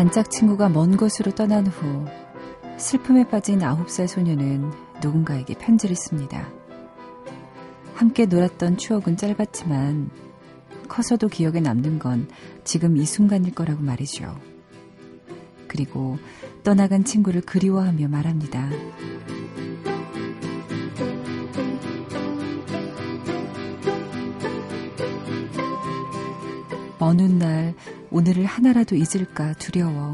단짝 친구가 먼 곳으로 떠난 후 슬픔에 빠진 아홉 살 소녀는 누군가에게 편지를 씁니다. 함께 놀았던 추억은 짧았지만 커서도 기억에 남는 건 지금 이 순간일 거라고 말이죠. 그리고 떠나간 친구를 그리워하며 말합니다. 어느 날 오늘을 하나라도 잊을까 두려워.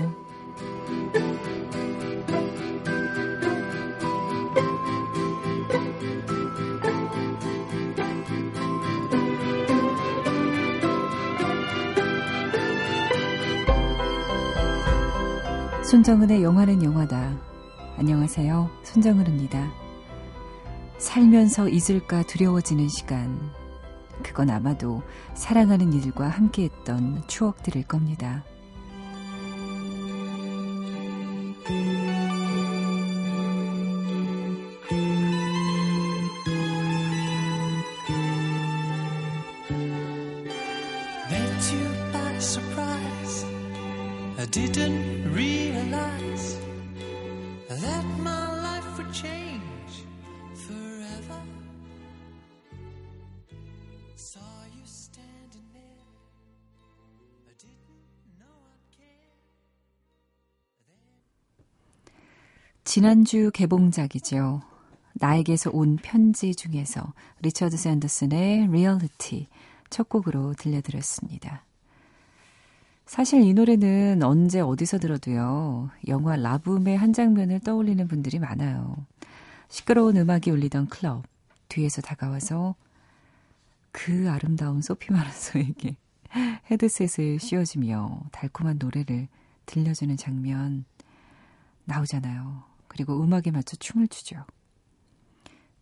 손정은의 영화는 영화다. 안녕하세요. 손정은입니다. 살면서 잊을까 두려워지는 시간. 그건 아마도 사랑하는 이들과 함께했던 추억들일 겁니다. 지난주 개봉작이죠. 나에게서 온 편지 중에서 리처드 샌더슨의 리얼리티 첫 곡으로 들려드렸습니다. 사실 이 노래는 언제 어디서 들어도요, 영화 La Boum의 한 장면을 떠올리는 분들이 많아요. 시끄러운 음악이 울리던 클럽, 뒤에서 다가와서 그 아름다운 소피 마르소에게 헤드셋을 씌워주며 달콤한 노래를 들려주는 장면 나오잖아요. 그리고 음악에 맞춰 춤을 추죠.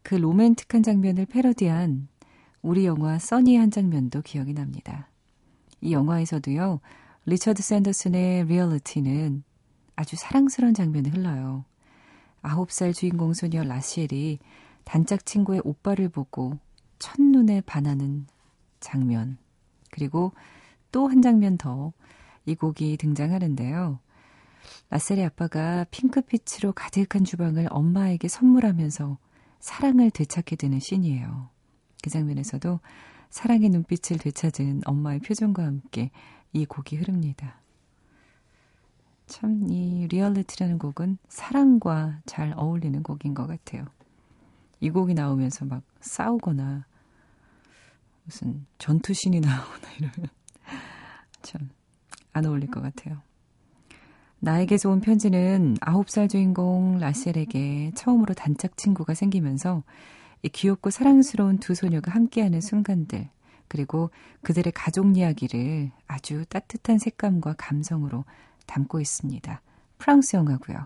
그 로맨틱한 장면을 패러디한 우리 영화 써니의 한 장면도 기억이 납니다. 이 영화에서도요, 리처드 샌더슨의 리얼리티는 아주 사랑스러운 장면이 흘러요. 아홉 살 주인공 소녀 라시엘이 단짝 친구의 오빠를 보고 첫눈에 반하는 장면. 그리고 또 한 장면 더 이 곡이 등장하는데요. 라셀의 아빠가 핑크빛으로 가득한 주방을 엄마에게 선물하면서 사랑을 되찾게 되는 씬이에요. 그 장면에서도 사랑의 눈빛을 되찾은 엄마의 표정과 함께 이 곡이 흐릅니다. 참, 이 Reality라는 곡은 사랑과 잘 어울리는 곡인 것 같아요. 이 곡이 나오면서 막 싸우거나 무슨 전투신이 나오거나 이러면 참 안 어울릴 것 같아요. 나에게서 온 편지는 9살 주인공 라셀에게 처음으로 단짝 친구가 생기면서 귀엽고 사랑스러운 두 소녀가 함께하는 순간들, 그리고 그들의 가족 이야기를 아주 따뜻한 색감과 감성으로 담고 있습니다. 프랑스 영화고요.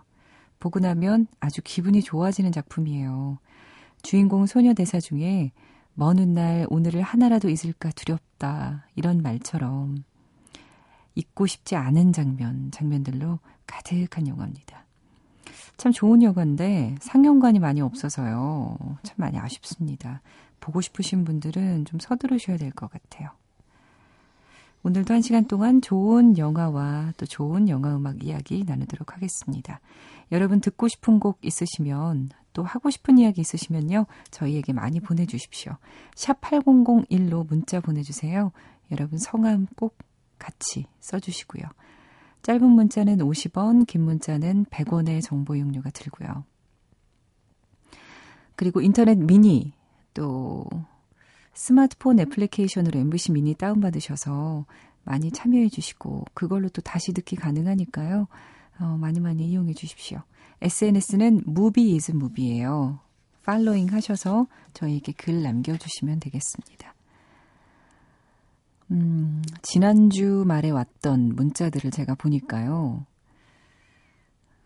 보고 나면 아주 기분이 좋아지는 작품이에요. 주인공 소녀 대사 중에 먼 훗날 오늘을 하나라도 잊을까 두렵다 이런 말처럼 잊고 싶지 않은 장면, 장면들로 가득한 영화입니다. 참 좋은 영화인데 상영관이 많이 없어서요. 참 많이 아쉽습니다. 보고 싶으신 분들은 좀 서두르셔야 될 것 같아요. 오늘도 한 시간 동안 좋은 영화와 또 좋은 영화 음악 이야기 나누도록 하겠습니다. 여러분 듣고 싶은 곡 있으시면 또 하고 싶은 이야기 있으시면요. 저희에게 많이 보내주십시오. 샵 8001로 문자 보내주세요. 여러분 성함 꼭 같이 써주시고요. 짧은 문자는 50원, 긴 문자는 100원의 정보 이용료가 들고요. 그리고 인터넷 미니 또 스마트폰 애플리케이션으로 MBC 미니 다운받으셔서 많이 참여해 주시고 그걸로 또 다시 듣기 가능하니까요. 어, 많이 많이 이용해 주십시오. SNS는 Movie is Movie예요. following 하셔서 저희에게 글 남겨주시면 되겠습니다. 음, 지난주 말에 왔던 문자들을 제가 보니까요.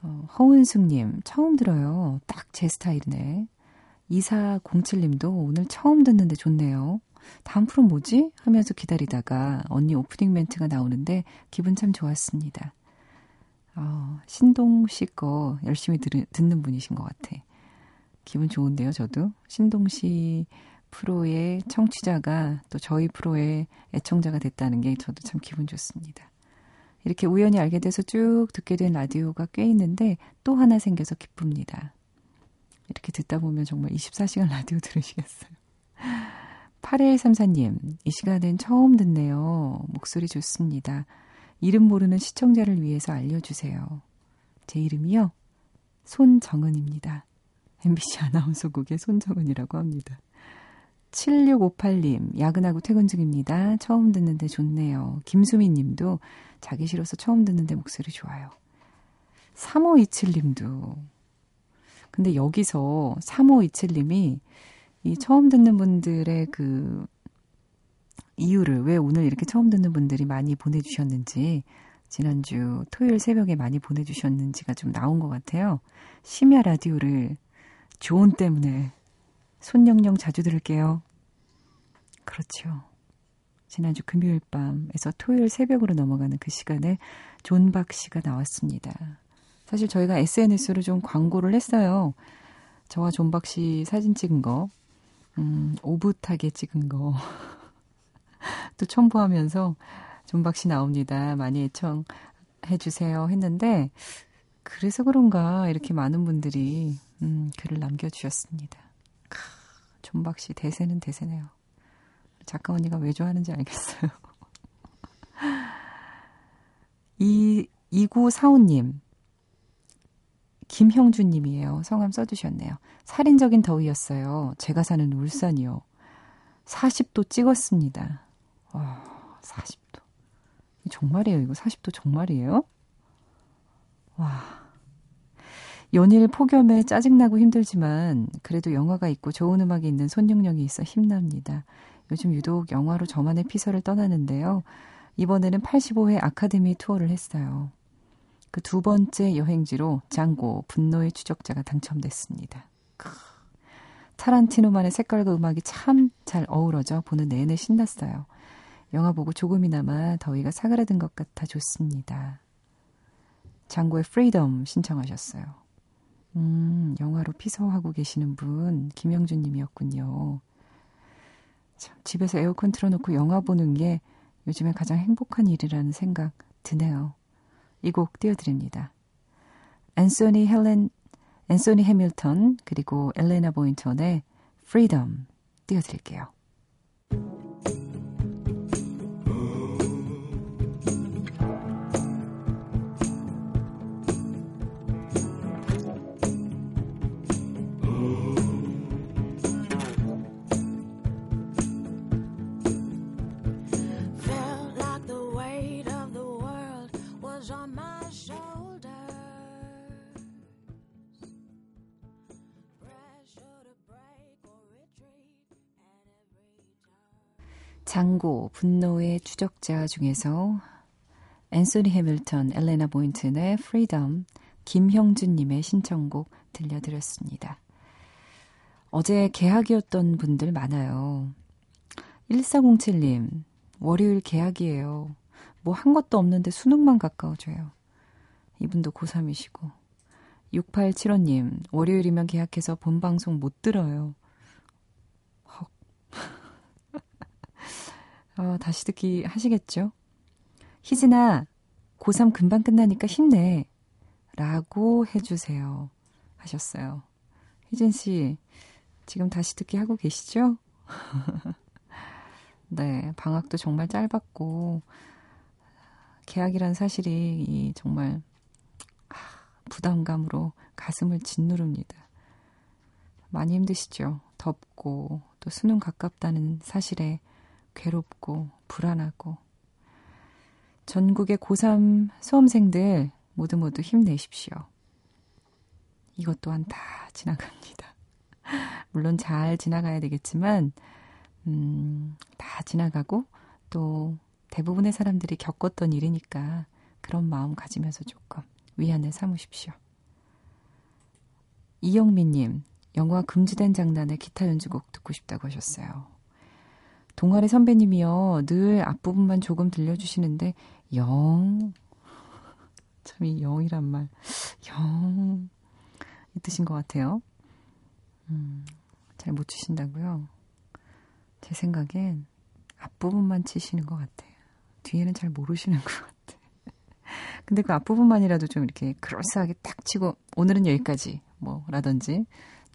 어, 허은숙님, 처음 들어요. 딱 제 스타일이네. 2407님도 오늘 처음 듣는데 좋네요. 다음 프로 뭐지? 하면서 기다리다가 언니 오프닝 멘트가 나오는데 기분 참 좋았습니다. 어, 신동 씨 거 열심히 들, 듣는 분이신 것 같아. 기분 좋은데요, 저도. 신동 씨 프로의 청취자가 또 저희 프로의 애청자가 됐다는 게 저도 참 기분 좋습니다. 이렇게 우연히 알게 돼서 쭉 듣게 된 라디오가 꽤 있는데 또 하나 생겨서 기쁩니다. 이렇게 듣다 보면 정말 24시간 라디오 들으시겠어요. 8134님, 이 시간엔 처음 듣네요. 목소리 좋습니다. 이름 모르는 시청자를 위해서 알려주세요. 제 이름이요? 손정은입니다. MBC 아나운서국의 손정은이라고 합니다. 7658님, 야근하고 퇴근 중입니다. 처음 듣는데 좋네요. 김수미 님도 자기 싫어서 처음 듣는데 목소리 좋아요. 3527님도. 근데 여기서 3527님이 이 처음 듣는 분들의 그 이유를 왜 오늘 이렇게 처음 듣는 분들이 많이 보내주셨는지 지난주 토요일 새벽에 많이 보내주셨는지가 좀 나온 것 같아요. 심야 라디오를 조언 때문에 손영영 자주 들을게요. 그렇죠. 지난주 금요일 밤에서 토요일 새벽으로 넘어가는 그 시간에 존박 씨가 나왔습니다. 사실 저희가 SNS로 좀 광고를 했어요. 저와 존박 씨 사진 찍은 거, 음, 오붓하게 찍은 거. 또 첨부하면서 존박 씨 나옵니다. 많이 애청해주세요 했는데, 그래서 그런가 이렇게 많은 분들이, 음, 글을 남겨주셨습니다. 크, 존박 씨 대세는 대세네요. 작가 언니가 왜 좋아하는지 알겠어요. 이, 2945님. 김형준님이에요. 성함 써주셨네요. 살인적인 더위였어요. 제가 사는 울산이요. 40도 찍었습니다. 와, 40도. 정말이에요, 이거 40도 정말이에요? 와. 연일 폭염에 짜증나고 힘들지만 그래도 영화가 있고 좋은 음악이 있는 손영영이 있어 힘납니다. 요즘 유독 영화로 저만의 피서를 떠나는데요. 이번에는 85회 아카데미 투어를 했어요. 그 두 번째 여행지로 장고 분노의 추적자가 당첨됐습니다. 크. 타란티노만의 색깔과 음악이 참 잘 어우러져 보는 내내 신났어요. 영화 보고 조금이나마 더위가 사그라든 것 같아 좋습니다. 장고의 Freedom 신청하셨어요. 음, 영화로 피서하고 계시는 분, 김영준 님이었군요. 참, 집에서 에어컨 틀어놓고 영화 보는 게 요즘에 가장 행복한 일이라는 생각 드네요. 이 곡 띄워드립니다. 앤소니 헬렌, 앤소니 해밀턴, 그리고 엘레나 보인턴의 Freedom 띄워드릴게요. 장고, 분노의 추적자 중에서 앤소니 해밀턴, 엘레나 보인튼의 Freedom, 김형준님의 신청곡 들려드렸습니다. 어제 개학이었던 분들 많아요. 1407님, 월요일 개학이에요. 뭐 한 것도 없는데 수능만 가까워져요. 이분도 고3이시고. 6875님, 월요일이면 개학해서 본방송 못 들어요. 어, 다시 듣기 하시겠죠? 희진아, 고3 금방 끝나니까 힘내. 라고 해주세요. 하셨어요. 희진 씨, 지금 다시 듣기 하고 계시죠? 네, 방학도 정말 짧았고, 계약이란 사실이 이 정말 부담감으로 가슴을 짓누릅니다. 많이 힘드시죠? 덥고, 또 수능 가깝다는 사실에 괴롭고 불안하고 전국의 고3 수험생들 모두 모두 힘내십시오. 이것 또한 다 지나갑니다. 물론 잘 지나가야 되겠지만, 음, 다 지나가고 또 대부분의 사람들이 겪었던 일이니까 그런 마음 가지면서 조금 위안을 삼으십시오. 이영민님, 영화 금지된 장난의 기타 연주곡 듣고 싶다고 하셨어요. 동아리 선배님이요. 늘 앞부분만 조금 들려주시는데, 영. 참, 이 영이란 말. 영. 이 뜻인 것 같아요. 음, 잘 못 치신다고요? 제 생각엔 앞부분만 치시는 것 같아요. 뒤에는 잘 모르시는 것 같아요. 근데 그 앞부분만이라도 좀 이렇게 그럴싸하게 딱 치고 오늘은 여기까지 뭐 라든지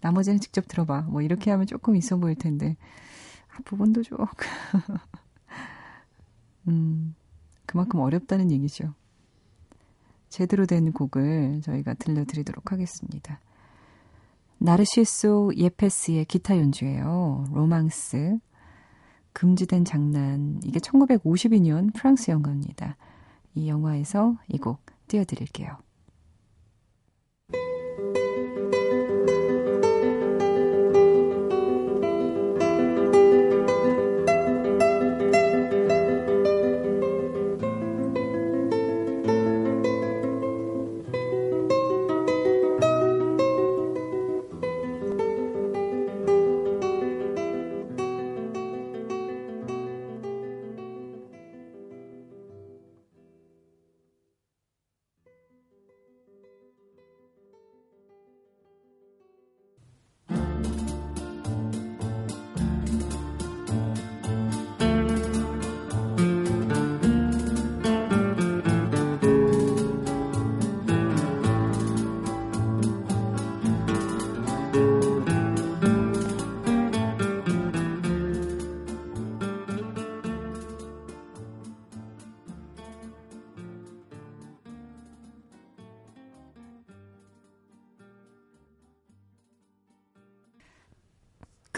나머지는 직접 들어봐 뭐 이렇게 하면 조금 있어 보일 텐데 앞 부분도 조금 음 그만큼 어렵다는 얘기죠. 제대로 된 곡을 저희가 들려드리도록 하겠습니다. 나르시소 예페스의 기타 연주예요. 로망스. 금지된 장난. 이게 1952년 프랑스 영화입니다. 이 영화에서 이 곡 띄워드릴게요.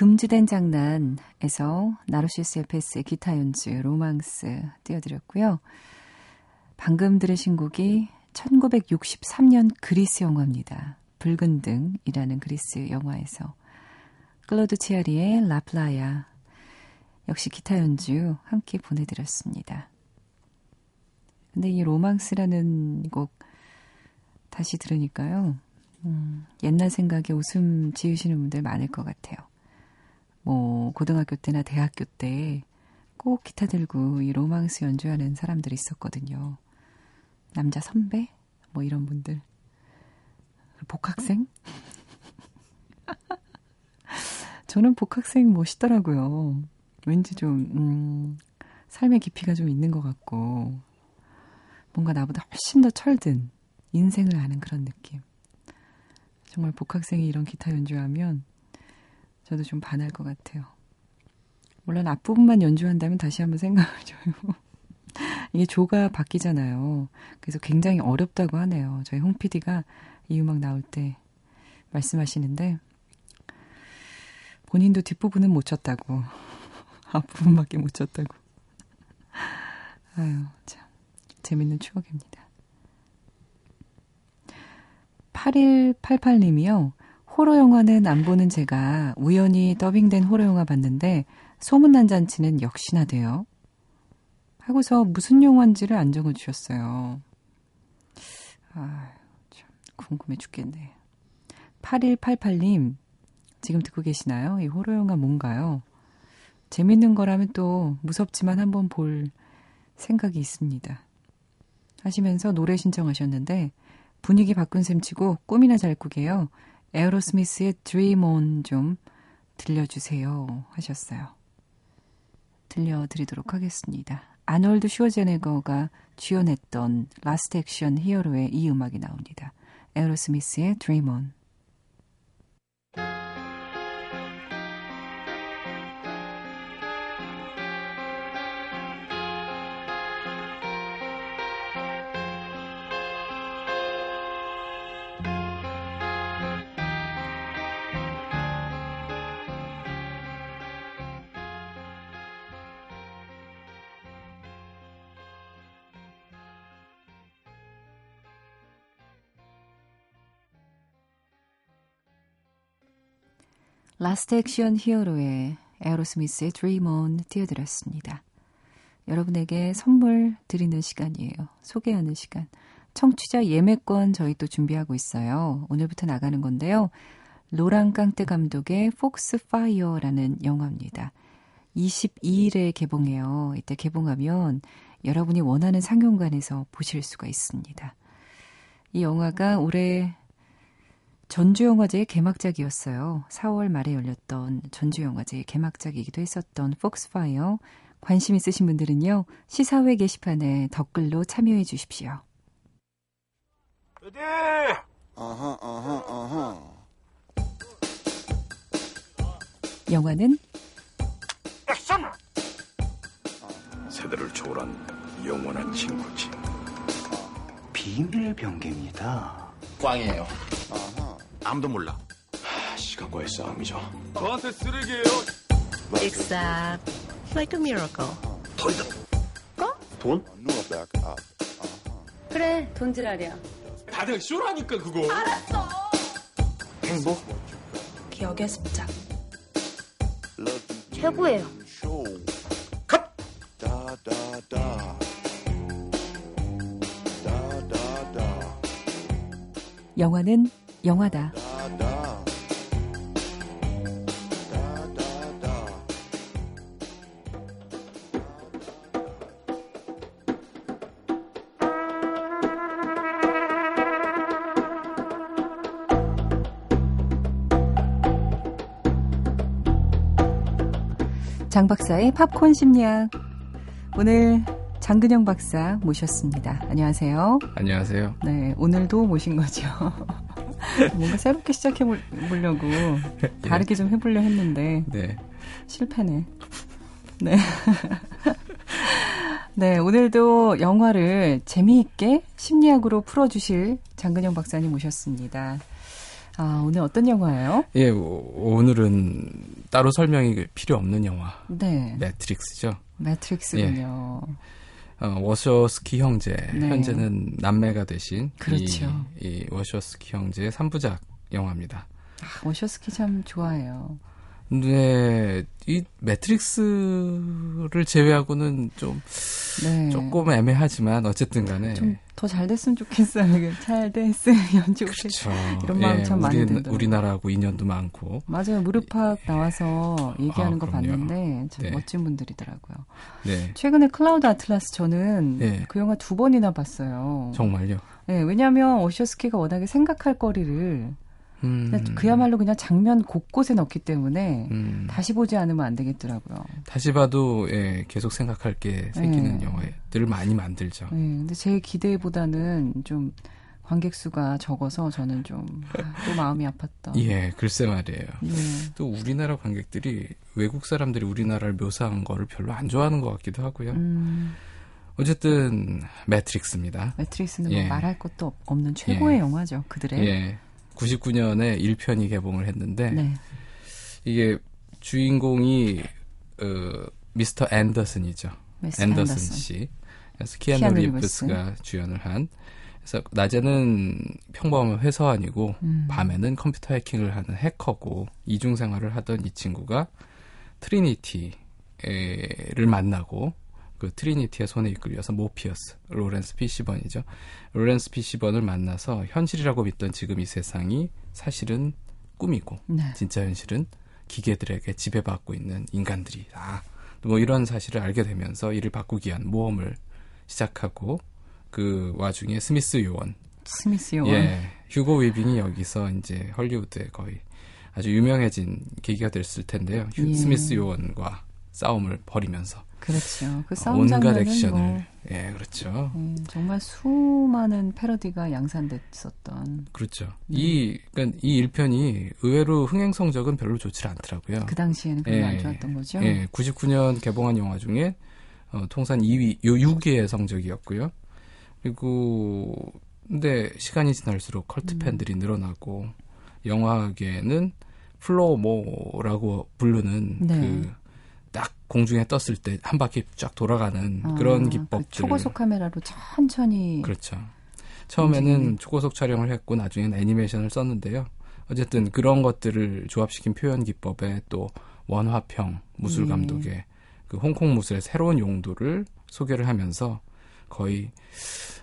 금지된 장난에서 나르시소 예페스의 기타 연주 로망스 띄워드렸고요. 방금 들으신 곡이 1963년 그리스 영화입니다. 붉은 등이라는 그리스 영화에서 클로드 치아리의 La Playa 역시 기타 연주 함께 보내드렸습니다. 근데 이 로망스라는 곡 다시 들으니까요. 음, 옛날 생각에 웃음 지으시는 분들 많을 것 같아요. 뭐 고등학교 때나 대학교 때 꼭 기타 들고 이 로망스 연주하는 사람들이 있었거든요. 남자 선배 뭐 이런 분들 복학생 저는 복학생 멋있더라고요. 왠지 좀 음, 삶의 깊이가 좀 있는 것 같고 뭔가 나보다 훨씬 더 철든 인생을 아는 그런 느낌. 정말 복학생이 이런 기타 연주하면 저도 좀 반할 것 같아요. 물론 앞부분만 연주한다면 다시 한번 생각을 줘요. 이게 조가 바뀌잖아요. 그래서 굉장히 어렵다고 하네요. 저희 홍 PD가 이 음악 나올 때 말씀하시는데 본인도 뒷부분은 못 쳤다고. 앞부분밖에 못 쳤다고. 아유, 참. 재밌는 추억입니다. 8188님이요. 호러 영화는 안 보는 제가 우연히 더빙된 호러 영화 봤는데 소문난 잔치는 역시나 돼요. 하고서 무슨 영화인지를 안 적어 주셨어요. 아, 참 궁금해 죽겠네. 8188님, 지금 듣고 계시나요? 이 호러 영화 뭔가요? 재밌는 거라면 또 무섭지만 한번 볼 생각이 있습니다. 하시면서 노래 신청하셨는데 분위기 바꾼 셈 치고 꿈이나 잘 꾸게요. 에어로스미스의 Dream On 좀 들려주세요 하셨어요. 들려드리도록 하겠습니다. 아놀드 슈어제네거가 주연했던 Last Action Hero의 이 음악이 나옵니다. 에어로스미스의 Dream On Last Action Hero의 에어로스미스의 Dream On 띄워드렸습니다. 여러분에게 선물 드리는 시간이에요. 소개하는 시간. 청취자 예매권 저희 또 준비하고 있어요. 오늘부터 나가는 건데요. 로랑 깡떼 감독의 Foxfire라는 영화입니다. 22일에 개봉해요. 이때 개봉하면 여러분이 원하는 상영관에서 보실 수가 있습니다. 이 영화가 올해 전주영화제의 개막작이었어요. 4월 말에 열렸던 전주영화제의 개막작이기도 했었던 폭스파이어. 관심 있으신 분들은요, 시사회 게시판에 댓글로 참여해 주십시오. Uh-huh, uh-huh, uh-huh. 영화는 세대를 초월한 영원한 친구지. 비밀 병기입니다. 꽝이에요. 아 무도 몰라. 하, 시간과의 싸움이죠. Except like a miracle. 돈? A back up. 그래, 돈지랄이야. 다들 쇼라니까 그거. 행복? 기억의 습작. Love you 최고예요. 컷! 영화는 영화다. 장 박사의 팝콘 심리학. 오늘 장근영 박사 모셨습니다. 안녕하세요. 안녕하세요. 네, 오늘도 모신 거죠. 뭔가 새롭게 시작해 볼- 보려고 다르게 좀 해보려 했는데 네. 실패네. 네. 네, 오늘도 영화를 재미있게 심리학으로 풀어주실 장근영 박사님 모셨습니다. 아, 오늘 어떤 영화예요? 예, 오- 오늘은 따로 설명이 필요 없는 영화. 네, 매트릭스죠. 매트릭스군요. 어, 워쇼스키 형제. 네. 현재는 남매가 되신 그렇죠. 이, 이 워쇼스키 형제의 3부작 영화입니다. 아, 워쇼스키 참 좋아해요. 근데 이 매트릭스를 제외하고는 좀 네. 조금 애매하지만 어쨌든 간에 좀 더 잘 됐으면 좋겠어요. 이게 잘 됐으면 좋겠어요. 그렇죠. 이런 마음 참 많이 들더라고요. 우리나라하고 인연도 많고. 맞아요. 무릎팍 나와서 얘기하는 아, 거. 봤는데 참 네. 멋진 분들이더라고요. 네. 최근에 클라우드 아틀라스 저는 네. 그 영화 두 번이나 봤어요. 정말요. 네, 왜냐하면 오셔스키가 워낙에 생각할 거리를 음, 그야말로 그냥 장면 곳곳에 넣기 때문에 음, 다시 보지 않으면 안 되겠더라고요. 다시 봐도 예, 계속 생각할 게 생기는 네. 영화들을 많이 만들죠. 네, 근데 제 기대보다는 좀 관객 수가 적어서 저는 좀 또 마음이 아팠다. 예, 글쎄 말이에요. 예. 또 우리나라 관객들이 외국 사람들이 우리나라를 묘사한 거를 별로 안 좋아하는 것 같기도 하고요. 음, 어쨌든 매트릭스입니다. 매트릭스는 예. 뭐 말할 것도 없- 없는 최고의 예. 영화죠. 그들의. 예. 99년에 1편이 개봉을 했는데 네. 이게 주인공이 어, 미스터 앤더슨이죠. 미스터 앤더슨, 앤더슨. 씨. 그래서 키아누 키아누 리브스가 주연을 한. 그래서 낮에는 평범한 회사원이고 음. 밤에는 컴퓨터 해킹을 하는 해커고 이중 생활을 하던 이 친구가 트리니티를 만나고 그 트리니티의 손에 이끌려서 모피어스 로렌스 피시번이죠. 로렌스 피시번을 만나서 현실이라고 믿던 지금 이 세상이 사실은 꿈이고 네. 진짜 현실은 기계들에게 지배받고 있는 인간들이다. 뭐 이런 사실을 알게 되면서 이를 바꾸기 위한 모험을 시작하고 그 와중에 스미스 요원, 스미스 요원. 예, 휴고 위빙이 여기서 이제 헐리우드에 거의 아주 유명해진 계기가 됐을 텐데요. 휴- 예. 스미스 요원과 싸움을 벌이면서 그렇죠. 그 싸움 온갖 액션을 뭐 예, 그렇죠. 음, 정말 수많은 패러디가 양산됐었던 그렇죠. 음. 이 그러니까 이 1편이 의외로 흥행 성적은 별로 좋지 않더라고요. 그 당시에는 별로 안 좋았던 거죠. 예, 99년 개봉한 영화 중에 어, 통산 2위, 요 6위의 성적이었고요. 그리고 근데 시간이 지날수록 컬트 음. 팬들이 늘어나고 영화계는 Flo-Mo라고 부르는 네. 그 딱 공중에 떴을 때 한 바퀴 쫙 돌아가는 아, 그런 그 기법들 초고속 카메라로 천천히 그렇죠. 처음에는 움직이는. 초고속 촬영을 했고 나중에는 애니메이션을 썼는데요. 어쨌든 그런 것들을 조합시킨 표현 기법에 또 원화평 무술 예. 감독의 그 홍콩 무술의 새로운 용도를 소개를 하면서 거의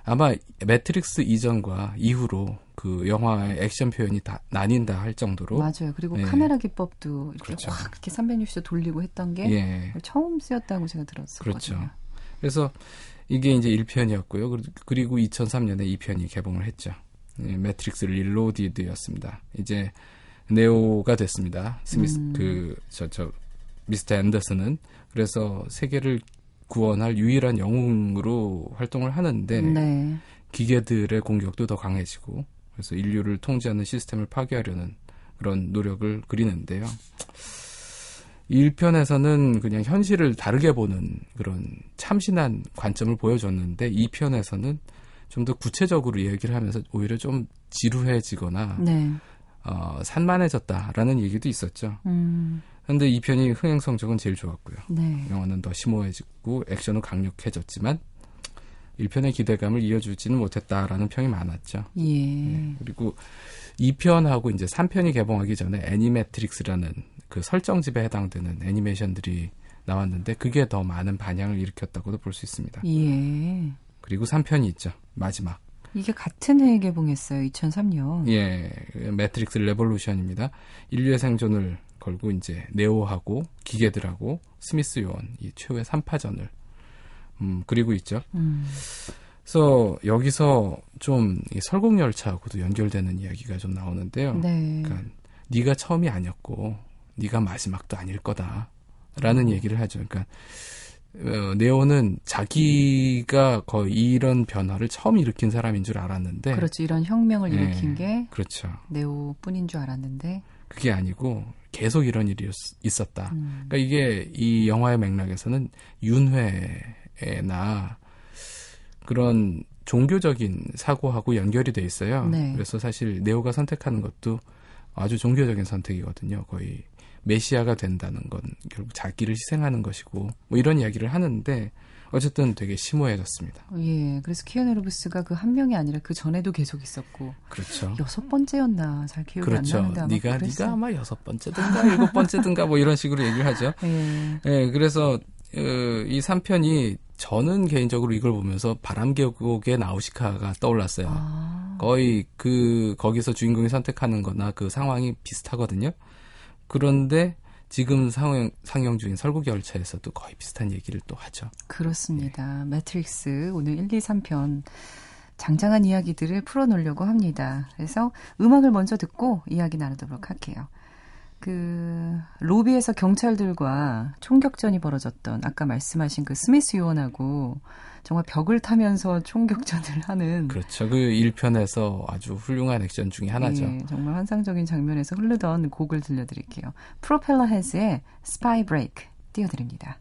아마 매트릭스 이전과 이후로 그 영화의 액션 표현이 다 나뉜다 할 정도로 맞아요. 그리고 예. 카메라 기법도 이렇게 그렇죠. 확 이렇게 360도 돌리고 했던 게 예 처음 쓰였다고 제가 들었었거든요. 그렇죠. 그래서 이게 이제 1편이었고요. 그리고 2003년에 2편이 개봉을 했죠. 예, 매트릭스 Reloaded였습니다. 이제 네오가 됐습니다. 스미스 음. 그저 저 미스터 앤더슨은 그래서 세계를 구원할 유일한 영웅으로 활동을 하는데 네. 기계들의 공격도 더 강해지고 그래서 인류를 통제하는 시스템을 파괴하려는 그런 노력을 그리는데요. 1편에서는 그냥 현실을 다르게 보는 그런 참신한 관점을 보여줬는데 2편에서는 좀 더 구체적으로 얘기를 하면서 오히려 좀 지루해지거나 네. 어, 산만해졌다라는 얘기도 있었죠. 음, 근데 2편이 흥행 성적은 제일 좋았고요. 네. 영화는 더 심오해지고 액션은 강력해졌지만 1편의 기대감을 이어주지는 못했다라는 평이 많았죠. 예. 그리고 2편하고 이제 3편이 개봉하기 전에 애니매트릭스라는 그 설정집에 해당되는 애니메이션들이 나왔는데 그게 더 많은 반향을 일으켰다고도 볼 수 있습니다. 예. 그리고 3편이 있죠. 마지막. 이게 같은 해에 개봉했어요. 2003년. 예, 매트릭스 Revolution입니다. 인류의 생존을 걸고 이제 네오하고 기계들하고 스미스 요원 이 최후의 3파전을 음, 그리고 있죠. 음, 그래서 여기서 좀 이 설국 열차하고도 연결되는 이야기가 좀 나오는데요. 네. 그러니까 네가 처음이 아니었고 네가 마지막도 아닐 음. 거다라는 얘기를 하죠. 그러니까 어, 네오는 자기가 거의 이런 변화를 처음 일으킨 사람인 줄 알았는데 그렇죠. 이런 혁명을 네. 일으킨 게 그렇죠. 네오뿐인 줄 알았는데. 그게 아니고 계속 이런 일이 있- 있었다. 음, 그러니까 이게 이 영화의 맥락에서는 윤회나 그런 종교적인 사고하고 연결이 돼 있어요. 네. 그래서 사실 네오가 선택하는 것도 아주 종교적인 선택이거든요. 거의 메시아가 된다는 건 결국 자기를 희생하는 것이고 뭐 이런 이야기를 하는데 어쨌든 되게 심오해졌습니다. 예. 그래서 키아누 리브스가 그 한 명이 아니라 그 전에도 계속 있었고 그렇죠. 여섯 번째였나 잘 기억이 그렇죠. 안 나는데 네가 그랬어요. 네가 아마 여섯 번째든가 일곱 번째든가 뭐 이런 식으로 얘기를 하죠. 예. 예, 그래서 어, 이 3편이 저는 개인적으로 이걸 보면서 바람계곡의 나우시카가 떠올랐어요. 아, 거의 그 거기서 주인공이 선택하는 거나 그 상황이 비슷하거든요. 그런데 지금 상영, 상영 중인 설국 열차에서도 거의 비슷한 얘기를 또 하죠. 그렇습니다. 매트릭스 오늘 1, 2, 3편 장장한 이야기들을 풀어놓으려고 합니다. 그래서 음악을 먼저 듣고 이야기 나누도록 할게요. 그 로비에서 경찰들과 총격전이 벌어졌던 아까 말씀하신 그 스미스 요원하고 정말 벽을 타면서 총격전을 하는 그렇죠. 그 1편에서 아주 훌륭한 액션 중에 하나죠. 예, 정말 환상적인 장면에서 흐르던 곡을 들려드릴게요. 프로펠러 헤즈의 스파이 브레이크 띄워드립니다.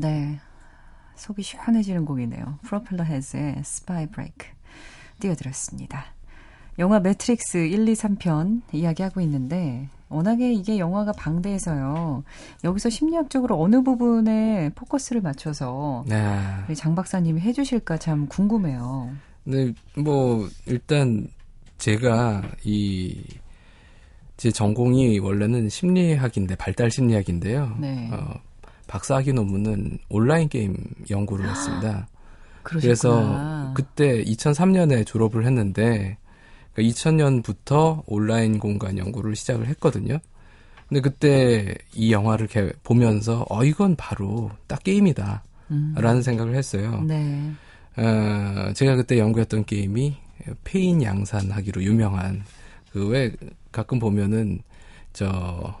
네. 속이 시원해지는 곡이네요. 프로펠러 헤즈의 Spybreak 띄워드렸습니다. 영화 매트릭스 1, 2, 3편 이야기하고 있는데 워낙에 이게 영화가 방대해서요. 여기서 심리학적으로 어느 부분에 포커스를 맞춰서 네. 우리 장 박사님이 해주실까 참 궁금해요. 네, 뭐 일단 제가 이 제 전공이 원래는 심리학인데 발달 심리학인데요. 네. 어, 박사학위 논문은 온라인 게임 연구를 했습니다. 그래서 그러셨구나. 그때 2003년에 졸업을 했는데 2000년부터 온라인 공간 연구를 시작을 했거든요. 근데 그때 이 영화를 개- 보면서 어 이건 바로 딱 게임이다. 음. 라는 생각을 했어요. 네. 어, 제가 그때 연구했던 게임이 폐인 양산하기로 유명한 그 왜 가끔 보면은 저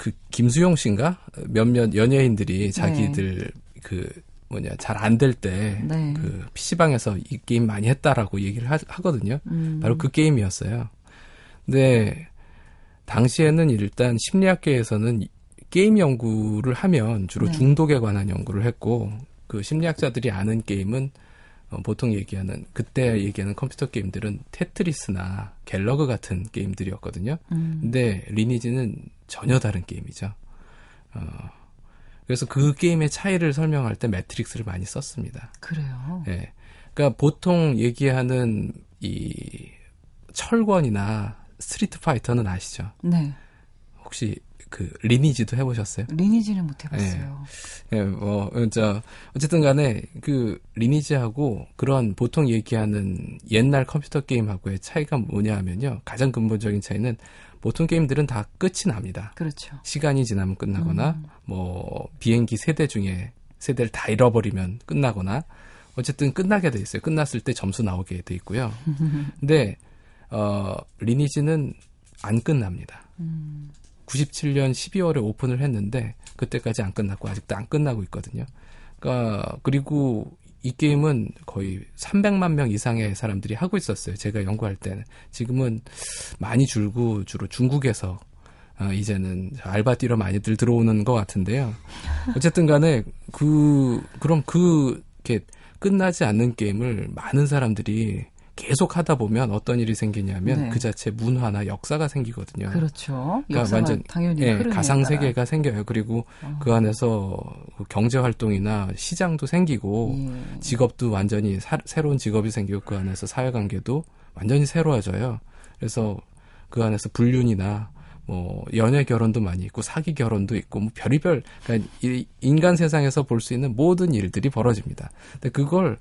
그 김수용 씨인가 몇몇 연예인들이 자기들 그 뭐냐 잘 안 될 때그 네. PC방에서 이 게임 많이 했다라고 얘기를 하, 거든요 음. 바로 그 게임이었어요. 근데 당시에는 일단 심리학계에서는 게임 연구를 하면 주로 네. 중독에 관한 연구를 했고 그 심리학자들이 아는 게임은 어, 보통 얘기하는 그때 얘기하는 컴퓨터 게임들은 테트리스나 갤러그 같은 게임들이었거든요. 음. 근데 리니지는 전혀 다른 게임이죠. 어, 그래서 그 게임의 차이를 설명할 때 매트릭스를 많이 썼습니다. 그래요. 예. 그러니까 보통 얘기하는 이 철권이나 스트리트 파이터는 아시죠? 네. 혹시 그 리니지도 해보셨어요? 리니지는 못 해봤어요. 예, 뭐, 저, 어쨌든 간에 그 리니지하고 그런 보통 얘기하는 옛날 컴퓨터 게임하고의 차이가 뭐냐 하면요. 가장 근본적인 차이는 보통 게임들은 다 끝이 납니다. 그렇죠. 시간이 지나면 끝나거나, 뭐, 비행기 세대 중에 세대를 다 잃어버리면 끝나거나, 어쨌든 끝나게 돼 있어요. 끝났을 때 점수 나오게 돼 있고요. 근데, 어, 리니지는 안 끝납니다. 97년 12월에 오픈을 했는데 그때까지 안 끝났고 아직도 안 끝나고 있거든요. 그러니까 그리고 이 게임은 거의 300만 명 이상의 사람들이 하고 있었어요. 제가 연구할 때는 지금은 많이 줄고 주로 중국에서 어, 이제는 알바 뛰러 많이들 들어오는 것 같은데요. 어쨌든 간에 그 그럼 그 이렇게 끝나지 않는 게임을 많은 사람들이 계속 하다 보면 어떤 일이 생기냐면 네. 그 자체 문화나 역사가 생기거든요. 그렇죠. 그러니까 완전, 당연히 예, 가상. 세계가 생겨요. 그리고 어. 그 안에서 그 경제 활동이나 시장도 생기고 예. 직업도 완전히 사- 새로운 직업이 생기고 그 안에서 사회 관계도 완전히 새로워져요. 그래서 그 안에서 불륜이나 뭐 연애 결혼도 많이 있고 사기 결혼도 있고 뭐 별의별 그러니까 이 인간 세상에서 볼 수 있는 모든 일들이 벌어집니다. 근데 그걸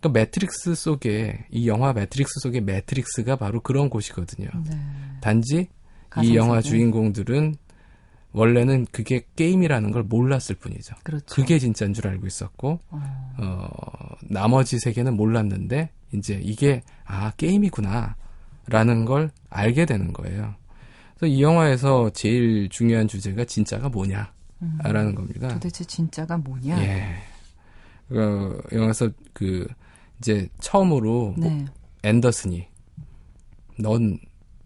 그러니까 매트릭스 속에 이 영화 매트릭스 속의 매트릭스가 바로 그런 곳이거든요. 네. 단지 이 가상세계. 영화 주인공들은 원래는 그게 게임이라는 걸 몰랐을 뿐이죠. 그렇죠. 그게 진짜인 줄 알고 있었고 어. 어, 나머지 세계는 몰랐는데 이제 이게 아 게임이구나라는 걸 알게 되는 거예요. 그래서 이 영화에서 제일 중요한 주제가 진짜가 뭐냐라는 겁니다. 음. 도대체 진짜가 뭐냐? 예. 그 영화에서 그 이제 처음으로 네. 앤더슨이 넌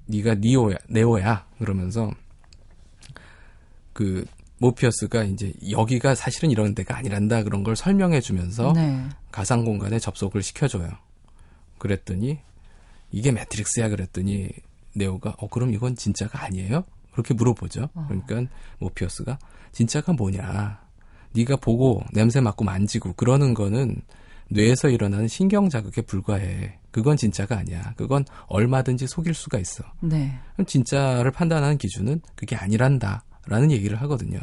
네가 니오야 네오야 그러면서 그 모피어스가 이제 여기가 사실은 이런 데가 아니란다 그런 걸 설명해 주면서 네. 가상 공간에 접속을 시켜줘요. 그랬더니 이게 매트릭스야 그랬더니 네오가 어 그럼 이건 진짜가 아니에요? 그렇게 물어보죠. 어. 그러니까 모피어스가 진짜가 뭐냐? 네가 보고 냄새 맡고 만지고 그러는 거는 뇌에서 일어나는 신경 자극에 불과해. 그건 진짜가 아니야. 그건 얼마든지 속일 수가 있어. 네. 그럼 진짜를 판단하는 기준은 그게 아니란다. 라는 얘기를 하거든요.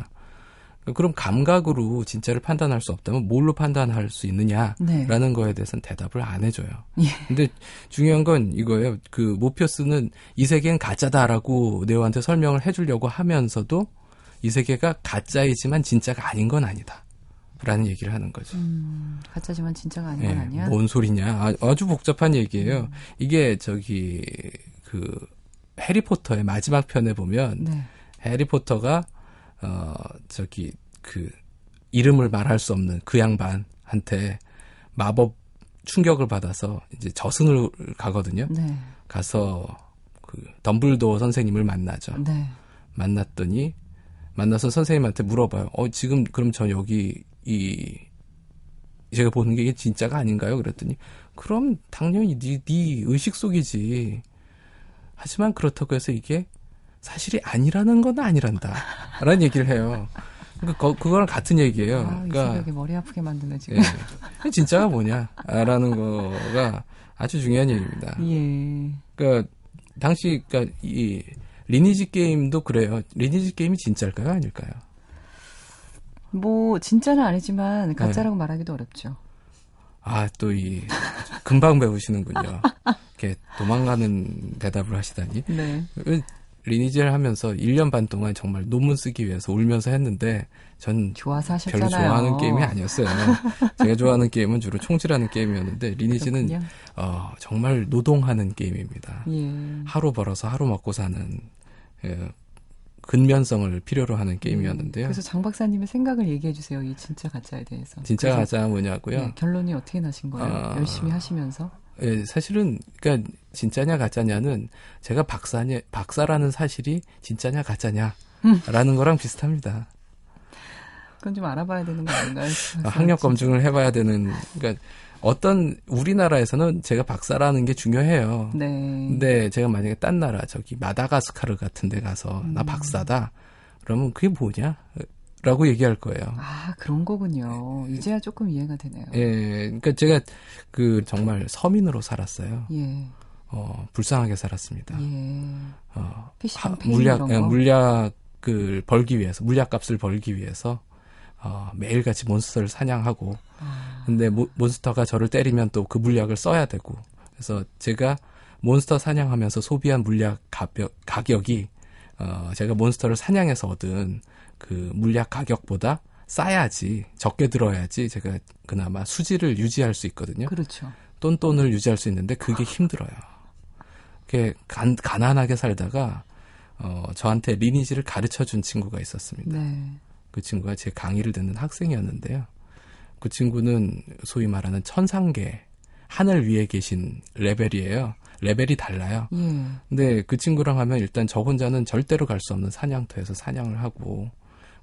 그럼 감각으로 진짜를 판단할 수 없다면 뭘로 판단할 수 있느냐? 네. 라는 거에 대해서는 대답을 안 해줘요. 예. 근데 중요한 건 이거예요. 그 모피어스는 이 세계는 가짜다라고 네오한테 설명을 해주려고 하면서도 이 세계가 가짜이지만 진짜가 아닌 건 아니다. 라는 얘기를 하는 거죠. 음, 가짜지만 진짜가 아닌 예, 건 아니야? 음. 뭔 소리냐. 아, 주 복잡한 얘기예요. 이게 저기 그 해리포터의 마지막 편에 보면 네. 해리포터가 어 저기 그 이름을 말할 수 없는 그 양반한테 마법 충격을 받아서 이제 저승을 가거든요. 네. 가서 그 덤블도어 선생님을 만나죠. 네. 만났더니 만나서 선생님한테 물어봐요. 어 지금 그럼 저 여기 이 제가 보는 게 이게 진짜가 아닌가요? 그랬더니 그럼 당연히 네, 네 의식 속이지. 하지만 그렇다고 해서 이게 사실이 아니라는 건 아니란다. 라는 얘기를 해요. 그러니까 거- 그거랑 같은 얘기예요. 아, 이 그러니까 새벽에 머리 아프게 만드네, 지금. 예. 진짜가 뭐냐? 라는 거가 아주 중요한 얘기입니다. 예. 그러니까 당시 그러니까 이 리니지 게임도 그래요. 리니지 게임이 진짜일까요, 아닐까요? 뭐, 진짜는 아니지만, 네. 가짜라고 말하기도 어렵죠. 아, 또 이 금방 배우시는군요. 이렇게 도망가는 대답을 하시다니. 네. 리니지를 하면서 1년 반 동안 정말 논문 쓰기 위해서 울면서 했는데 전 좋아서 별로 하셨잖아요. 좋아하는 게임이 아니었어요. 제가 좋아하는 게임은 주로 총질하는 게임이었는데 리니지는 그렇군요. 어, 정말 노동하는 게임입니다. 예. 하루 벌어서 하루 먹고 사는 예, 근면성을 필요로 하는 게임이었는데요. 그래서 장 박사님의 생각을 얘기해 주세요. 이 진짜 가짜에 대해서. 진짜 가짜 뭐냐고요? 네, 결론이 어떻게 나신 거예요? 아. 열심히 하시면서. 예, 사실은 그러니까 진짜냐 가짜냐는 제가 박사냐 박사라는 사실이 진짜냐 가짜냐라는 거랑 비슷합니다. 그건 좀 알아봐야 되는 거 아닌가요? 아, 학력 검증을 해봐야 되는 그러니까 어떤 우리나라에서는 제가 박사라는 게 중요해요. 네. 근데 제가 만약에 딴 나라 저기 마다가스카르 같은 데 가서 나 음. 박사다 그러면 그게 뭐냐? 라고 얘기할 거예요. 아, 그런 거군요. 이제야 조금 이해가 되네요. 예, 그러니까 제가 그 정말 서민으로 살았어요. 예. 어, 불쌍하게 살았습니다. 예. 어, 하- 물약, 예, 거? 물약 그 벌기 위해서 물약값을 벌기 위해서 어, 매일같이 몬스터를 사냥하고 근데 모, 몬스터가 저를 때리면 또 그 물약을 써야 되고 그래서 제가 몬스터 사냥하면서 소비한 물약 가격, 가격이 어, 제가 몬스터를 사냥해서 얻은 그 물약 가격보다 싸야지 적게 들어야지 제가 그나마 수지를 유지할 수 있거든요. 그렇죠. 똔똔을 유지할 수 있는데 그게 힘들어요. 그게 간, 가난하게 살다가 어, 저한테 리니지를 가르쳐 준 친구가 있었습니다. 네. 그 친구가 제 강의를 듣는 학생이었는데요. 그 친구는 소위 말하는 천상계 하늘 위에 계신 레벨이에요. 레벨이 달라요. 예. 근데 그 친구랑 하면 일단 저 혼자는 절대로 갈 수 없는 사냥터에서 사냥을 하고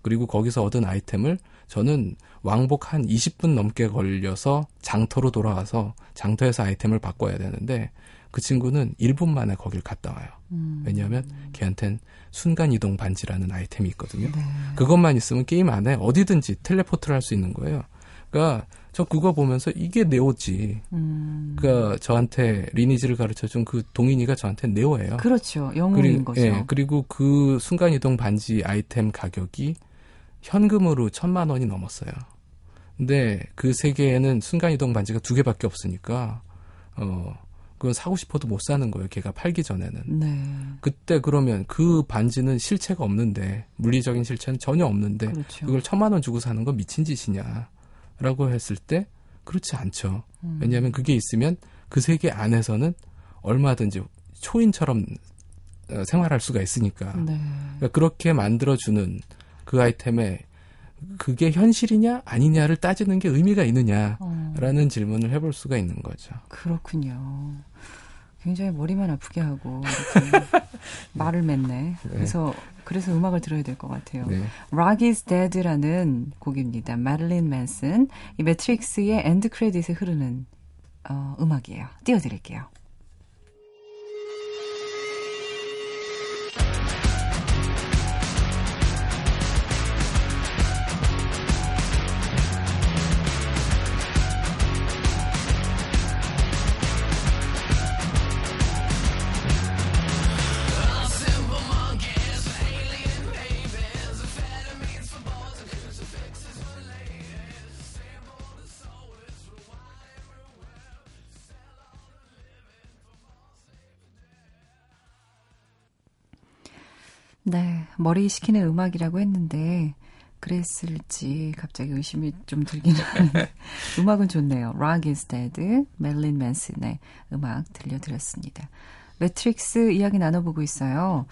그리고 거기서 얻은 아이템을 저는 왕복 한 20분 넘게 걸려서 장터로 돌아가서 장터에서 아이템을 바꿔야 되는데 그 친구는 1분 만에 거길 갔다 와요. 음. 왜냐하면 걔한텐 순간 이동 반지라는 아이템이 있거든요. 네. 그것만 있으면 게임 안에 어디든지 텔레포트를 할 수 있는 거예요. 그러니까 저 그거 보면서 이게 네오지. 음. 그러니까 저한테 리니지를 가르쳐 준 그 동인이가 저한테 네오예요. 그렇죠. 영웅인 거죠. 예, 그리고 그 순간 이동 반지 아이템 가격이 현금으로 천만 원이 넘었어요. 근데 그 세계에는 순간 이동 반지가 두 개밖에 없으니까 어 그건 사고 싶어도 못 사는 거예요. 걔가 팔기 전에는. 네. 그때 그러면 그 반지는 실체가 없는데 물리적인 실체는 전혀 없는데 그렇죠. 그걸 천만 원 주고 사는 건 미친 짓이냐라고 했을 때 그렇지 않죠. 음. 왜냐하면 그게 있으면 그 세계 안에서는 얼마든지 초인처럼 어, 생활할 수가 있으니까 네. 그러니까 그렇게 만들어주는 그 아이템에 그게 현실이냐 아니냐를 따지는 게 의미가 있느냐라는 어, 질문을 해볼 수가 있는 거죠. 그렇군요. 굉장히 머리만 아프게 하고 이렇게 말을 맺네. 그래서 그래서 음악을 들어야 될 것 같아요. 네. Rock is Dead라는 곡입니다. 마릴린 맨슨. 이 매트릭스의 end credit에 흐르는 어, 음악이에요. 띄워드릴게요. 네, 머리 식히는 음악이라고 했는데 그랬을지 갑자기 의심이 좀 들긴 하는데 음악은 좋네요. Rock is Dead, 마릴린 맨슨의 음악 들려드렸습니다. 매트릭스 이야기 나눠보고 있어요.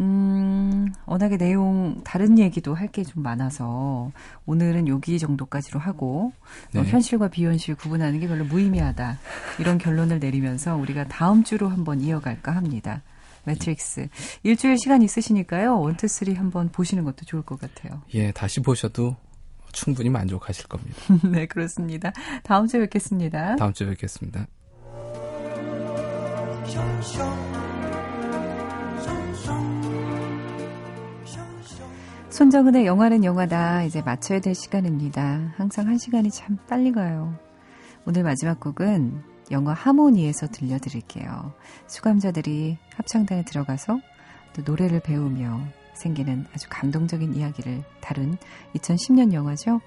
음, 워낙에 내용, 다른 얘기도 할 게 좀 많아서, 오늘은 여기 정도까지로 하고, 어, 네. 현실과 비현실 구분하는 게 별로 무의미하다. 이런 결론을 내리면서 우리가 다음 주로 한번 이어갈까 합니다. 매트릭스. 일주일 시간 있으시니까요. one two three 한번 보시는 것도 좋을 것 같아요. 예, 다시 보셔도 충분히 만족하실 겁니다. 네, 그렇습니다. 다음 주에 뵙겠습니다. 다음 주에 뵙겠습니다. 손정은의 영화는 영화다. 이제 맞춰야 될 시간입니다. 항상 한 시간이 참 빨리 가요. 오늘 마지막 곡은 영화 하모니에서 들려드릴게요. 수감자들이 합창단에 들어가서 또 노래를 배우며 생기는 아주 감동적인 이야기를 다룬 2010년 영화죠.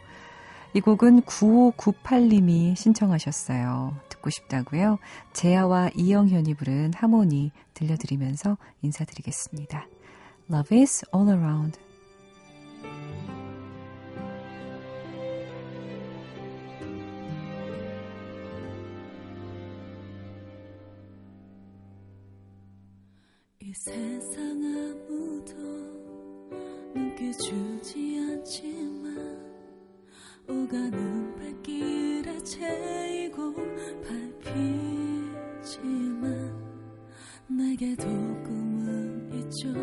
이 곡은 9598님이 신청하셨어요. 듣고 싶다고요. 재하와 이영현이 부른 하모니 들려드리면서 인사드리겠습니다. Love is all around. 세상 아무도 넘겨주지 않지만 오가는 발길에 채이고 밟히지만 내게도 꿈은 있죠